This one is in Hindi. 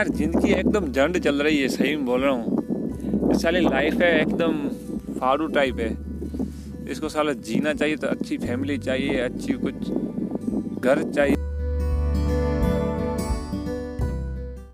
यार, ज़िंदगी एकदम जंड चल रही है, सही में बोल रहा हूँ। साली लाइफ है एकदम फाड़ू टाइप है। इसको साला जीना चाहिए तो अच्छी फैमिली चाहिए, अच्छी कुछ घर चाहिए।